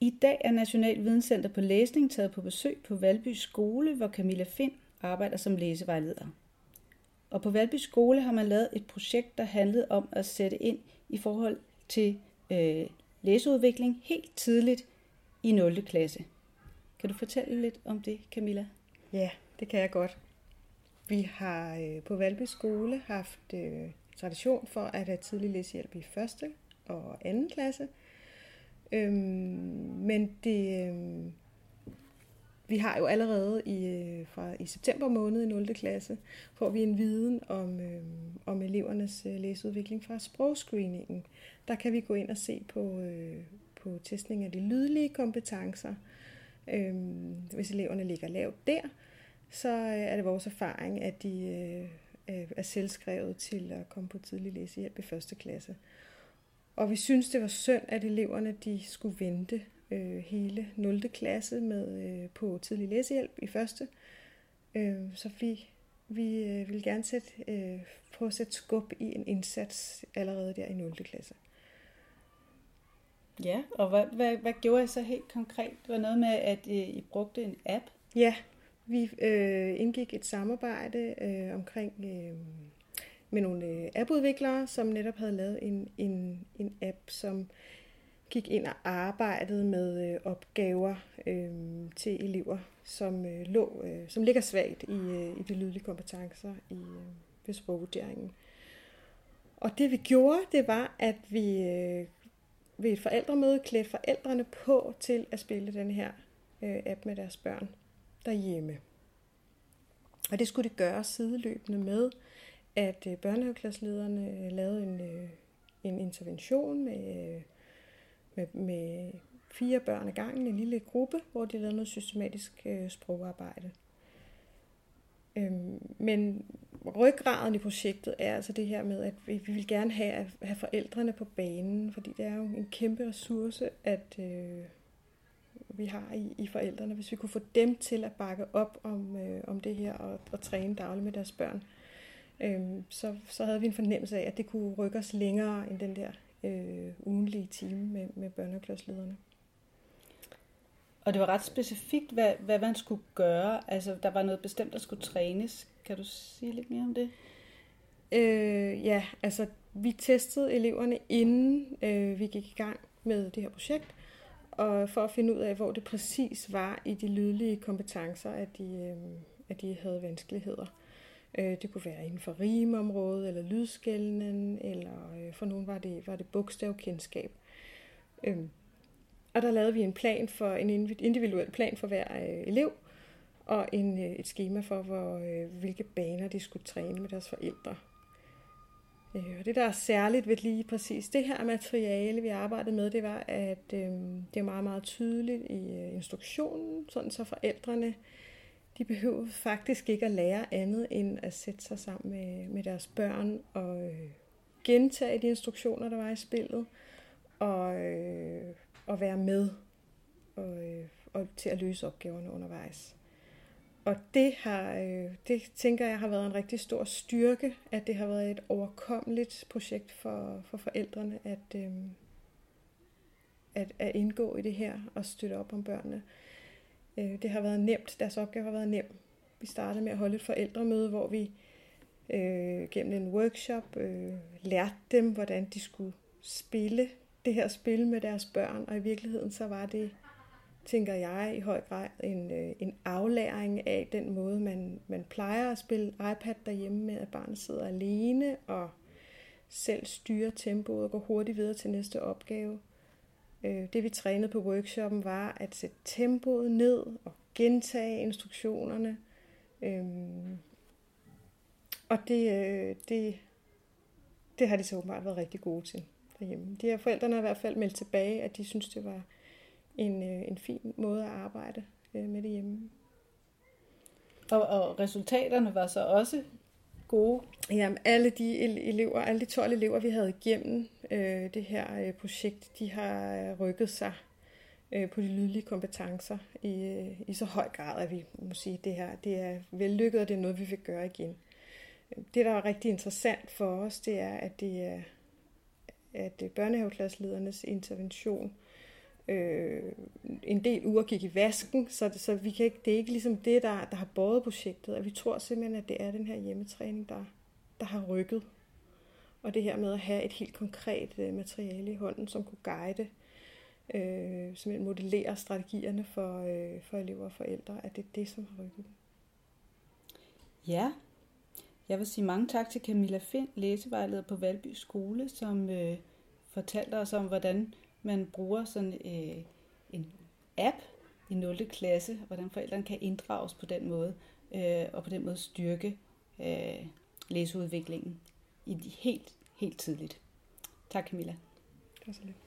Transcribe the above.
I dag er National Videnscenter på Læsning taget på besøg på Valby Skole, hvor Camilla Find arbejder som læsevejleder. Og på Valby Skole har man lavet et projekt, der handlede om at sætte ind i forhold til øh, læseudvikling helt tidligt i 0. klasse. Kan du fortælle lidt om det, Camilla? Ja, det kan jeg godt. Vi har øh, på Valby Skole haft øh, tradition for at have tidlig læsehjælp i 1. og 2. klasse. Øhm, men det, øhm, vi har jo allerede i, øh, fra i september måned i 0. klasse, får vi en viden om, øh, om elevernes øh, læseudvikling fra sprogscreeningen. Der kan vi gå ind og se på, øh, på testning af de lydlige kompetencer. Øh, hvis eleverne ligger lavt der, så øh, er det vores erfaring, at de øh, øh, er selvskrevet til at komme på tidlig læsehjælp i første klasse. Og vi synes, det var synd, at eleverne de skulle vente øh, hele 0. klasse med øh, på tidlig læsehjælp i første. Øh, så vi, vi øh, vil gerne sætte, øh, prøve at sætte skub i en indsats allerede der i 0. klasse. Ja, og hvad, hvad, hvad gjorde I så helt konkret? Det var noget med, at I, I brugte en app? Ja, vi øh, indgik et samarbejde øh, omkring øh, med nogle øh, appudviklere, som netop havde lavet en, en, en app, som gik ind og arbejdede med øh, opgaver øh, til elever, som øh, lå, øh, som ligger svagt i, øh, i de lydlige kompetencer i øh, ved sprogvurderingen. Og det vi gjorde, det var, at vi øh, ved et forældremøde klædte forældrene på til at spille den her øh, app med deres børn derhjemme. Og det skulle de gøre sideløbende med, at øh, børnehaveklasselederne øh, lavede en, øh, en intervention med, øh, med, med fire børn ad gangen, en lille gruppe, hvor de lavede noget systematisk øh, sprogarbejde. Øhm, men ryggraden i projektet er altså det her med, at vi, vi vil gerne have, at have forældrene på banen, fordi det er jo en kæmpe ressource, at øh, vi har i, i forældrene. Hvis vi kunne få dem til at bakke op om, øh, om det her og, og træne dagligt med deres børn, øh, så, så havde vi en fornemmelse af, at det kunne rykke os længere end den der øh, ugenlige time med, med børneklasslederne. Og det var ret specifikt, hvad, hvad man skulle gøre. Altså, der var noget bestemt, der skulle trænes. Kan du sige lidt mere om det? Øh, ja, altså, vi testede eleverne, inden øh, vi gik i gang med det her projekt, og for at finde ud af, hvor det præcis var i de lydlige kompetencer, at de, øh, at de havde vanskeligheder. Øh, det kunne være inden for rimområdet, eller lydskælden, eller øh, for nogen var det, var det bogstavkendskab. Øh, og der lavede vi en plan for en individuel plan for hver øh, elev, og en, øh, et schema for, hvor, øh, hvilke baner de skulle træne med deres forældre. Øh, og det, der er særligt ved lige præcis det her materiale, vi arbejdede med, det var, at øh, det er meget, meget tydeligt i øh, instruktionen, sådan så forældrene, de behøver faktisk ikke at lære andet, end at sætte sig sammen med, med deres børn og øh, gentage de instruktioner, der var i spillet, og, øh, og være med og, øh, og til at løse opgaverne undervejs. Og det har, øh, det tænker jeg har været en rigtig stor styrke, at det har været et overkommeligt projekt for, for forældrene at, øh, at, at indgå i det her og støtte op om børnene. Øh, det har været nemt, deres opgave har været nem. Vi startede med at holde et forældremøde, hvor vi øh, gennem en workshop øh, lærte dem, hvordan de skulle spille det her spil med deres børn, og i virkeligheden så var det tænker jeg i høj grad en, øh, en aflæring af den måde, man, man plejer at spille iPad derhjemme med, at barnet sidder alene og selv styrer tempoet og går hurtigt videre til næste opgave. Øh, det vi trænede på workshoppen var at sætte tempoet ned og gentage instruktionerne. Øhm, og det, øh, det, det har de så åbenbart været rigtig gode til derhjemme. De her forældrene har i hvert fald meldt tilbage, at de synes, det var en, øh, en fin måde at arbejde øh, med det hjemme. Og, og resultaterne var så også gode? Jamen, alle de elever, alle de 12 elever, vi havde igennem øh, det her øh, projekt, de har rykket sig øh, på de lydlige kompetencer i, øh, i så høj grad, at vi må sige, at det her det er vellykket, og det er noget, vi vil gøre igen. Det, der er rigtig interessant for os, det er, at det er at øh, børnehaveklasseledernes intervention Øh, en del uger gik i vasken, så, det, så vi kan ikke, det er ikke ligesom det, der, der har båret projektet. Og vi tror simpelthen, at det er den her hjemmetræning, der, der har rykket. Og det her med at have et helt konkret øh, materiale i hånden, som kunne guide, øh, som modellere strategierne for, øh, for elever og forældre, at det er det, som har rykket. Ja, jeg vil sige mange tak til Camilla Find, læsevejleder på Valby Skole, som øh, fortalte os om, hvordan man bruger sådan øh, en app i 0. klasse, hvordan forældrene kan inddrages på den måde, øh, og på den måde styrke øh, læseudviklingen i de helt, helt tidligt. Tak Camilla. Det var så lidt.